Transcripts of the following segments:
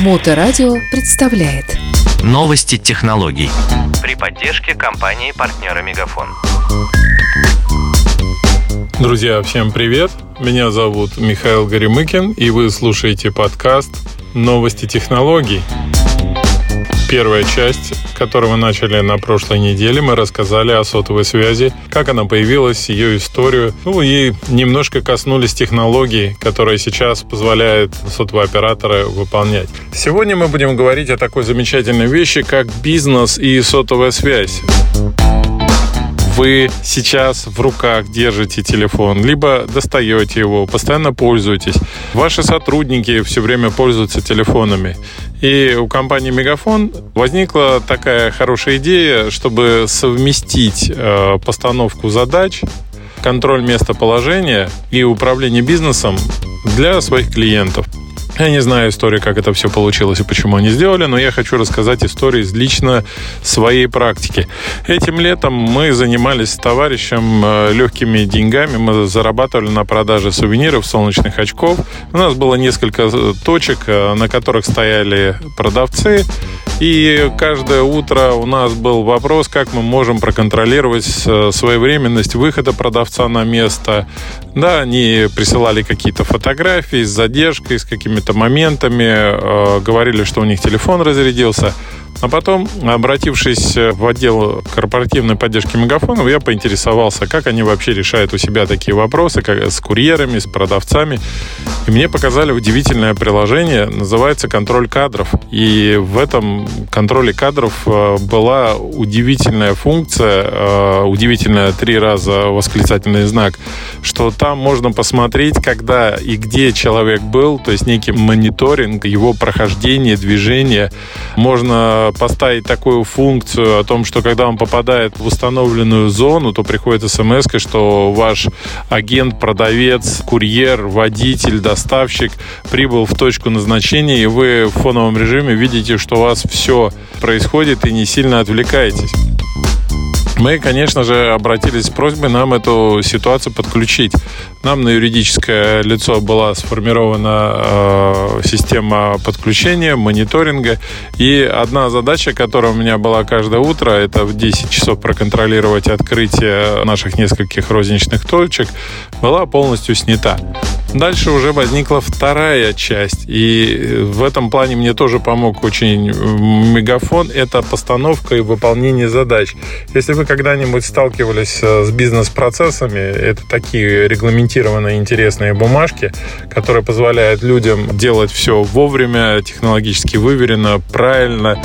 Моторадио представляет Новости технологий при поддержке компании-партнера Мегафон. Друзья, всем привет! Меня зовут Михаил Горемыкин, и вы слушаете подкаст «Новости технологий». Первая часть, которую мы начали на прошлой неделе, мы рассказали о сотовой связи, как она появилась, ее историю. Ну и немножко коснулись технологий, которые сейчас позволяют сотовые операторы выполнять. Сегодня мы будем говорить о такой замечательной вещи, как бизнес и сотовая связь вы сейчас в руках держите телефон, либо достаете его, постоянно пользуетесь. Ваши сотрудники все время пользуются телефонами. И у компании Мегафон возникла такая хорошая идея, чтобы совместить э, постановку задач, контроль местоположения и управление бизнесом для своих клиентов. Я не знаю истории, как это все получилось и почему они сделали, но я хочу рассказать истории из лично своей практики. Этим летом мы занимались с товарищем э, легкими деньгами. Мы зарабатывали на продаже сувениров, солнечных очков. У нас было несколько э, точек, э, на которых стояли продавцы. И каждое утро у нас был вопрос, как мы можем проконтролировать своевременность выхода продавца на место. Да, они присылали какие-то фотографии с задержкой, с какими-то моментами, э, говорили, что у них телефон разрядился. А потом, обратившись в отдел корпоративной поддержки мегафонов, я поинтересовался, как они вообще решают у себя такие вопросы, как с курьерами, с продавцами. И мне показали удивительное приложение, называется «Контроль кадров». И в этом контроле кадров э, была удивительная функция, э, удивительная три раза восклицательный знак, что там можно посмотреть, когда и где человек был, то есть некий мониторинг его прохождения, движения. Можно поставить такую функцию о том, что когда он попадает в установленную зону, то приходит смс, что ваш агент, продавец, курьер, водитель, доставщик прибыл в точку назначения, и вы в фоновом режиме видите, что у вас все происходит и не сильно отвлекаетесь. Мы, конечно же, обратились с просьбой нам эту ситуацию подключить. Нам на юридическое лицо была сформирована э, система подключения, мониторинга. И одна задача, которая у меня была каждое утро, это в 10 часов проконтролировать открытие наших нескольких розничных точек, была полностью снята. Дальше уже возникла вторая часть. И в этом плане мне тоже помог очень мегафон. Это постановка и выполнение задач. Если вы когда-нибудь сталкивались э, с бизнес-процессами, это такие регламентированные интересные бумажки, которые позволяют людям делать все вовремя, технологически выверено, правильно,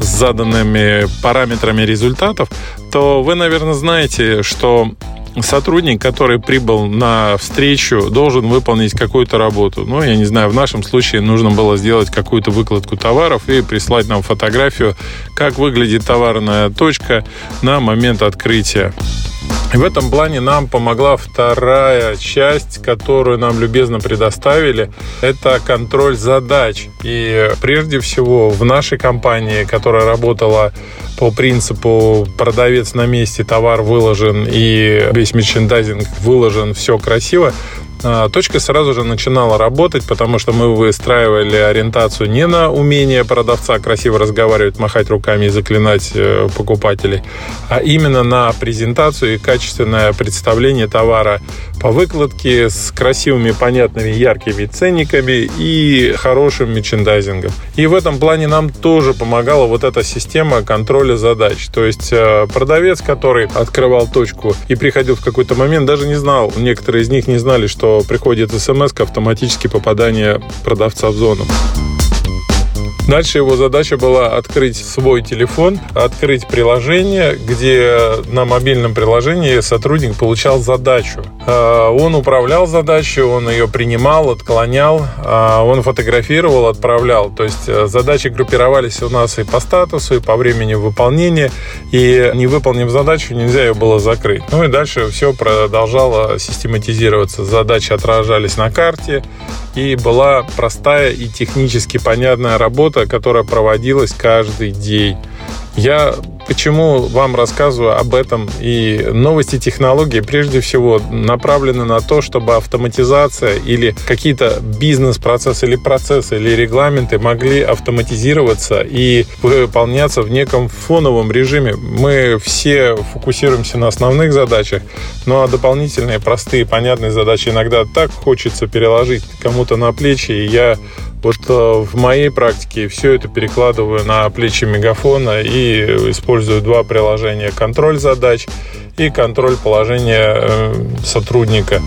с заданными параметрами результатов, то вы, наверное, знаете, что сотрудник, который прибыл на встречу, должен выполнить какую-то работу. Ну, я не знаю, в нашем случае нужно было сделать какую-то выкладку товаров и прислать нам фотографию, как выглядит товарная точка на момент открытия. В этом плане нам помогла вторая часть, которую нам любезно предоставили. Это контроль задач. И прежде всего в нашей компании, которая работала по принципу продавец на месте, товар выложен и весь мерчендайзинг выложен, все красиво, точка сразу же начинала работать, потому что мы выстраивали ориентацию не на умение продавца красиво разговаривать, махать руками и заклинать э, покупателей, а именно на презентацию и качественное представление товара по выкладке с красивыми, понятными, яркими ценниками и хорошим мерчендайзингом. И в этом плане нам тоже помогала вот эта система контроля задач. То есть э, продавец, который открывал точку и приходил в какой-то момент, даже не знал, некоторые из них не знали, что приходит смс автоматически попадание продавца в зону. Дальше его задача была открыть свой телефон, открыть приложение, где на мобильном приложении сотрудник получал задачу. А, он управлял задачей, он ее принимал, отклонял, а, он фотографировал, отправлял. То есть э, задачи группировались у нас и по статусу, и по времени выполнения. И не выполнив задачу, нельзя ее было закрыть. Ну и дальше все продолжало систематизироваться. Задачи отражались на карте, и была простая и технически понятная работа, которая проводилась каждый день. Я почему вам рассказываю об этом и новости технологий прежде всего направлены на то, чтобы автоматизация или какие-то бизнес-процессы или процессы или регламенты могли автоматизироваться и выполняться в неком фоновом режиме. Мы все фокусируемся на основных задачах, ну а дополнительные простые понятные задачи иногда так хочется переложить кому-то на плечи, и я вот э, в моей практике все это перекладываю на плечи мегафона и использую два приложения. Контроль задач и контроль положения э, сотрудника.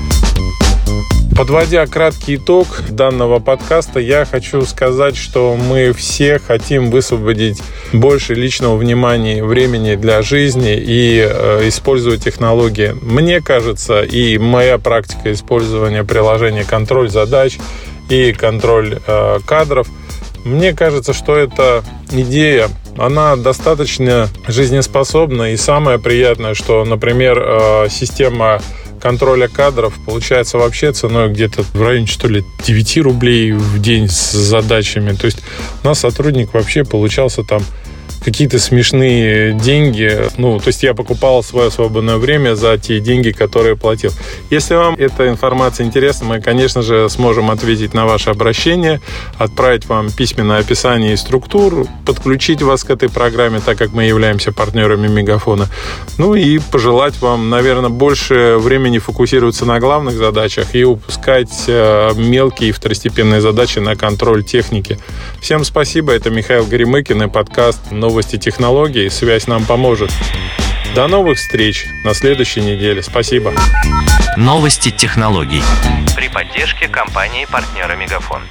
Подводя краткий итог данного подкаста, я хочу сказать, что мы все хотим высвободить больше личного внимания времени для жизни и э, использовать технологии. Мне кажется, и моя практика использования приложения контроль задач и контроль э, кадров. Мне кажется, что эта идея, она достаточно жизнеспособна. И самое приятное, что, например, э, система контроля кадров получается вообще ценой где-то в районе, что ли, 9 рублей в день с задачами. То есть у нас сотрудник вообще получался там какие-то смешные деньги. Ну, то есть я покупал свое свободное время за те деньги, которые платил. Если вам эта информация интересна, мы, конечно же, сможем ответить на ваше обращение, отправить вам письменное описание и структур, подключить вас к этой программе, так как мы являемся партнерами Мегафона. Ну и пожелать вам, наверное, больше времени фокусироваться на главных задачах и упускать э, мелкие и второстепенные задачи на контроль техники. Всем спасибо. Это Михаил Горемыкин и подкаст новости технологий. Связь нам поможет. До новых встреч на следующей неделе. Спасибо. Новости технологий. При поддержке компании партнера Мегафон.